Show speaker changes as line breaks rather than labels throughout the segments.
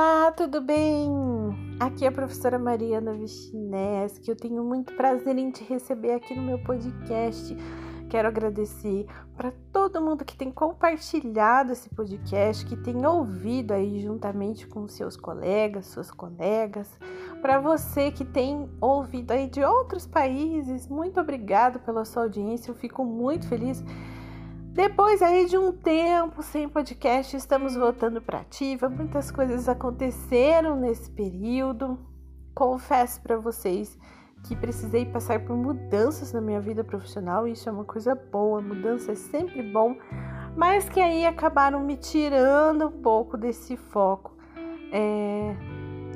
Olá, tudo bem? Aqui é a professora Mariana Vichineski. Eu tenho muito prazer em te receber aqui no meu podcast. Quero agradecer para todo mundo que tem compartilhado esse podcast, que tem ouvido aí juntamente com seus colegas, suas colegas, para você que tem ouvido aí de outros países. Muito obrigado pela sua audiência. Eu fico muito feliz depois aí de um tempo sem podcast, estamos voltando para ativa. Muitas coisas aconteceram nesse período. Confesso para vocês que precisei passar por mudanças na minha vida profissional. Isso é uma coisa boa, mudança é sempre bom, mas que aí acabaram me tirando um pouco desse foco é,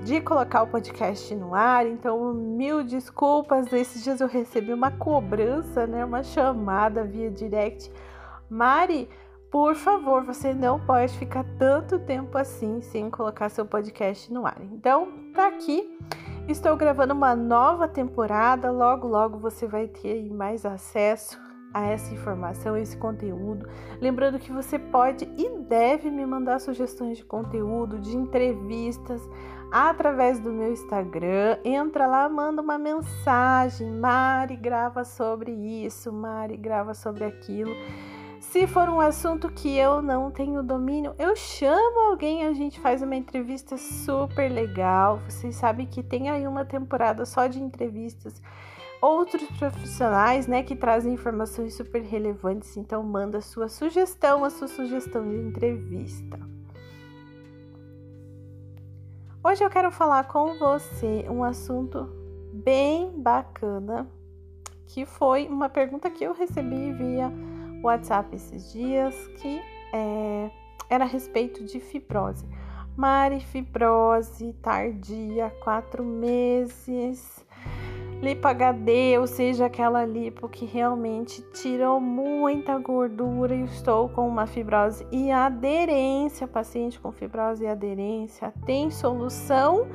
de colocar o podcast no ar. Então, mil desculpas. Esses dias eu recebi uma cobrança, né, uma chamada via direct Mari, por favor, você não pode ficar tanto tempo assim sem colocar seu podcast no ar. Então, tá aqui. Estou gravando uma nova temporada. Logo, logo você vai ter mais acesso a essa informação, esse conteúdo. Lembrando que você pode e deve me mandar sugestões de conteúdo, de entrevistas através do meu Instagram. Entra lá, manda uma mensagem. Mari grava sobre isso, Mari grava sobre aquilo. Se for um assunto que eu não tenho domínio, eu chamo alguém, a gente faz uma entrevista super legal. Vocês sabem que tem aí uma temporada só de entrevistas. Outros profissionais, né, que trazem informações super relevantes. Então, manda sua sugestão, a sua sugestão de entrevista. Hoje eu quero falar com você um assunto bem bacana, que foi uma pergunta que eu recebi via WhatsApp esses dias que é, era a respeito de fibrose. Mari, fibrose tardia, quatro meses. Lipo HD, ou seja, aquela lipo que realmente tirou muita gordura e estou com uma fibrose e aderência. Paciente com fibrose e aderência tem solução?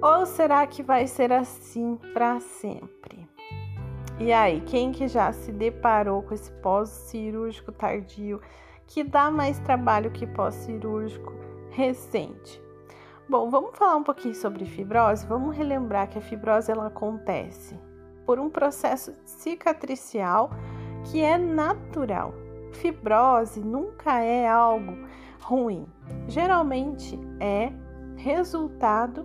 Ou será que vai ser assim para sempre? E aí, quem que já se deparou com esse pós-cirúrgico tardio que dá mais trabalho que pós-cirúrgico recente? Bom, vamos falar um pouquinho sobre fibrose. Vamos relembrar que a fibrose ela acontece por um processo cicatricial que é natural. Fibrose nunca é algo ruim. Geralmente é resultado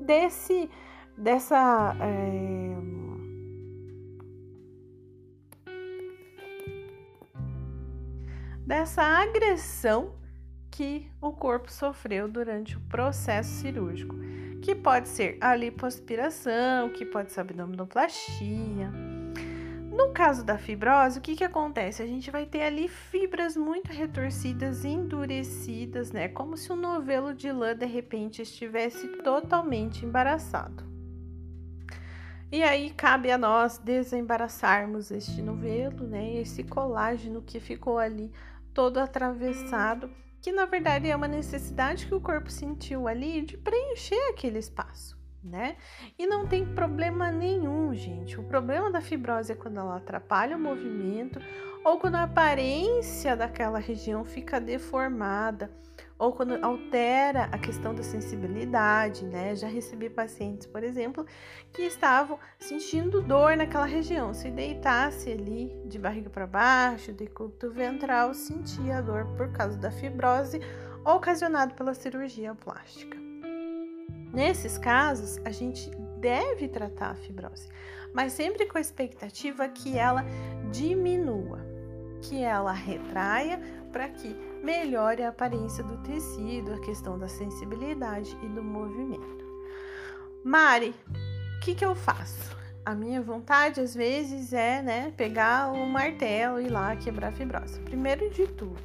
desse dessa é, dessa agressão que o corpo sofreu durante o processo cirúrgico, que pode ser a lipoaspiração, que pode ser a abdominoplastia. No caso da fibrose, o que, que acontece? A gente vai ter ali fibras muito retorcidas, endurecidas, né? Como se o novelo de lã de repente estivesse totalmente embaraçado. E aí cabe a nós desembaraçarmos este novelo, né? Esse colágeno que ficou ali todo atravessado, que na verdade é uma necessidade que o corpo sentiu ali de preencher aquele espaço, né? E não tem problema nenhum, gente. O problema da fibrose é quando ela atrapalha o movimento ou quando a aparência daquela região fica deformada ou quando altera a questão da sensibilidade, né? Já recebi pacientes, por exemplo, que estavam sentindo dor naquela região. Se deitasse ali de barriga para baixo, decúbito ventral, sentia a dor por causa da fibrose ocasionada pela cirurgia plástica. Nesses casos, a gente deve tratar a fibrose, mas sempre com a expectativa que ela diminua, que ela retraia para que melhore a aparência do tecido, a questão da sensibilidade e do movimento. Mari, o que, que eu faço? A minha vontade às vezes é, né, pegar o martelo e ir lá quebrar a fibrose. Primeiro de tudo,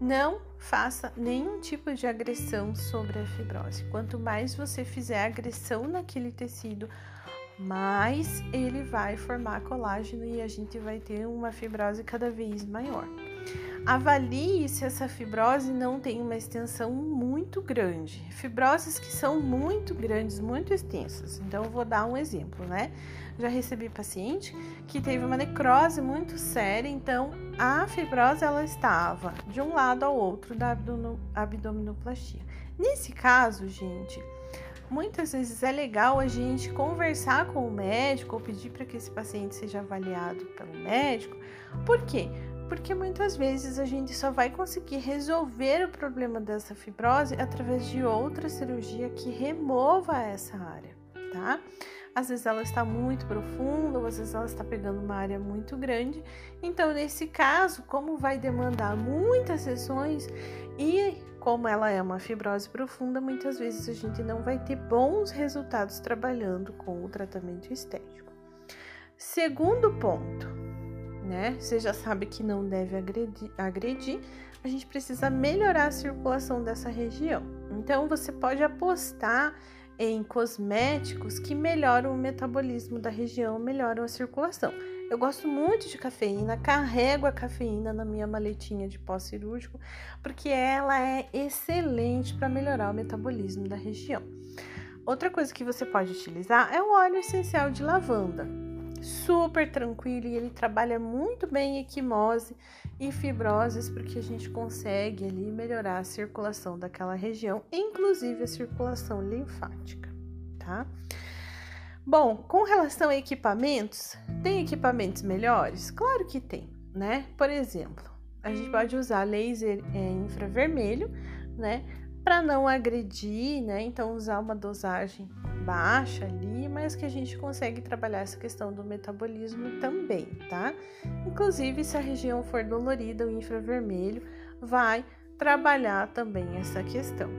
não faça nenhum tipo de agressão sobre a fibrose. Quanto mais você fizer agressão naquele tecido, mais ele vai formar colágeno e a gente vai ter uma fibrose cada vez maior. Avalie se essa fibrose não tem uma extensão muito grande. Fibroses que são muito grandes, muito extensas. Então, eu vou dar um exemplo, né? Já recebi paciente que teve uma necrose muito séria, então a fibrose ela estava de um lado ao outro da abdominoplastia. Nesse caso, gente, muitas vezes é legal a gente conversar com o médico ou pedir para que esse paciente seja avaliado pelo médico. Por quê? Porque muitas vezes a gente só vai conseguir resolver o problema dessa fibrose através de outra cirurgia que remova essa área, tá? Às vezes ela está muito profunda, ou às vezes ela está pegando uma área muito grande. Então, nesse caso, como vai demandar muitas sessões e como ela é uma fibrose profunda, muitas vezes a gente não vai ter bons resultados trabalhando com o tratamento estético. Segundo ponto, né? Você já sabe que não deve agredir, agredir, a gente precisa melhorar a circulação dessa região. Então, você pode apostar em cosméticos que melhoram o metabolismo da região, melhoram a circulação. Eu gosto muito de cafeína, carrego a cafeína na minha maletinha de pós-cirúrgico, porque ela é excelente para melhorar o metabolismo da região. Outra coisa que você pode utilizar é o óleo essencial de lavanda. Super tranquilo e ele trabalha muito bem equimose e fibroses, porque a gente consegue ali melhorar a circulação daquela região, inclusive a circulação linfática, tá? Bom, com relação a equipamentos, tem equipamentos melhores? Claro que tem, né? Por exemplo, a gente pode usar laser é, infravermelho, né? Para não agredir, né? Então, usar uma dosagem baixa ali, mas que a gente consegue trabalhar essa questão do metabolismo também, tá? Inclusive, se a região for dolorida, o infravermelho vai trabalhar também essa questão.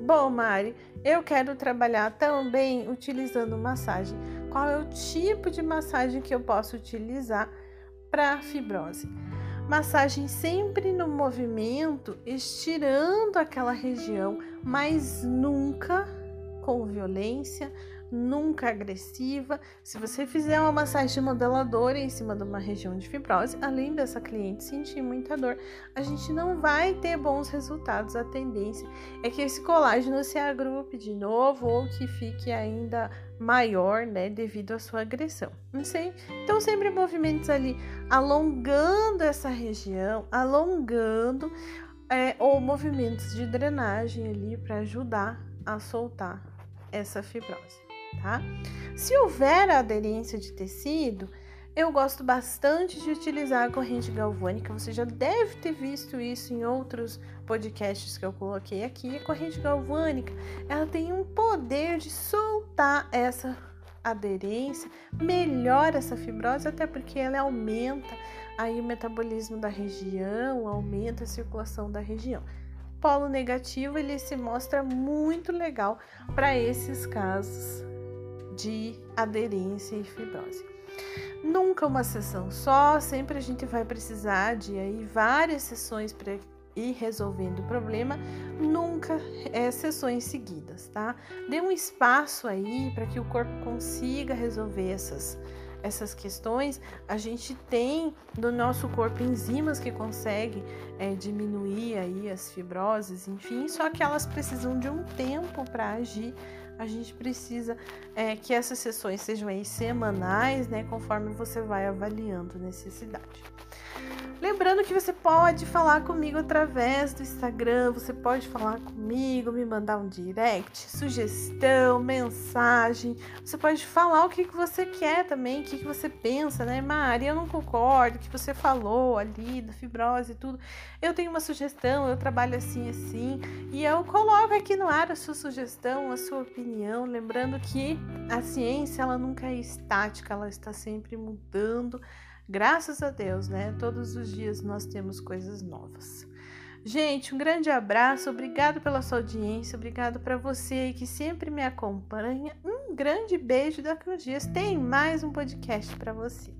Bom, Mari, eu quero trabalhar também utilizando massagem. Qual é o tipo de massagem que eu posso utilizar para fibrose? Massagem sempre no movimento, estirando aquela região, mas nunca com violência, nunca agressiva. Se você fizer uma massagem modeladora em cima de uma região de fibrose, além dessa cliente sentir muita dor, a gente não vai ter bons resultados. A tendência é que esse colágeno se agrupe de novo ou que fique ainda maior, né, devido à sua agressão. Então sempre movimentos ali alongando essa região, alongando é, ou movimentos de drenagem ali para ajudar a soltar essa fibrose tá? Se houver aderência de tecido, eu gosto bastante de utilizar a corrente galvânica. Você já deve ter visto isso em outros podcasts que eu coloquei aqui. A corrente galvânica, ela tem um poder de soltar essa aderência, melhora essa fibrose, até porque ela aumenta aí o metabolismo da região, aumenta a circulação da região. Polo negativo, ele se mostra muito legal para esses casos de aderência e fibrose. Nunca uma sessão só, sempre a gente vai precisar de aí várias sessões para ir resolvendo o problema, nunca é sessões seguidas, tá? Dê um espaço aí para que o corpo consiga resolver essas essas questões, a gente tem no nosso corpo enzimas que conseguem é, diminuir aí as fibroses, enfim, só que elas precisam de um tempo para agir a gente precisa é, que essas sessões sejam aí semanais, né, conforme você vai avaliando necessidade. Lembrando que você pode falar comigo através do Instagram, você pode falar comigo, me mandar um direct, sugestão, mensagem. Você pode falar o que, que você quer também, o que, que você pensa, né? Maria, eu não concordo, o que você falou ali da fibrose e tudo. Eu tenho uma sugestão, eu trabalho assim, assim. E eu coloco aqui no ar a sua sugestão, a sua opinião. Lembrando que a ciência, ela nunca é estática, ela está sempre mudando. Graças a Deus, né? Todos os dias nós temos coisas novas. Gente, um grande abraço, obrigado pela sua audiência, obrigado para você que sempre me acompanha. Um grande beijo daqui uns dias tem mais um podcast para você.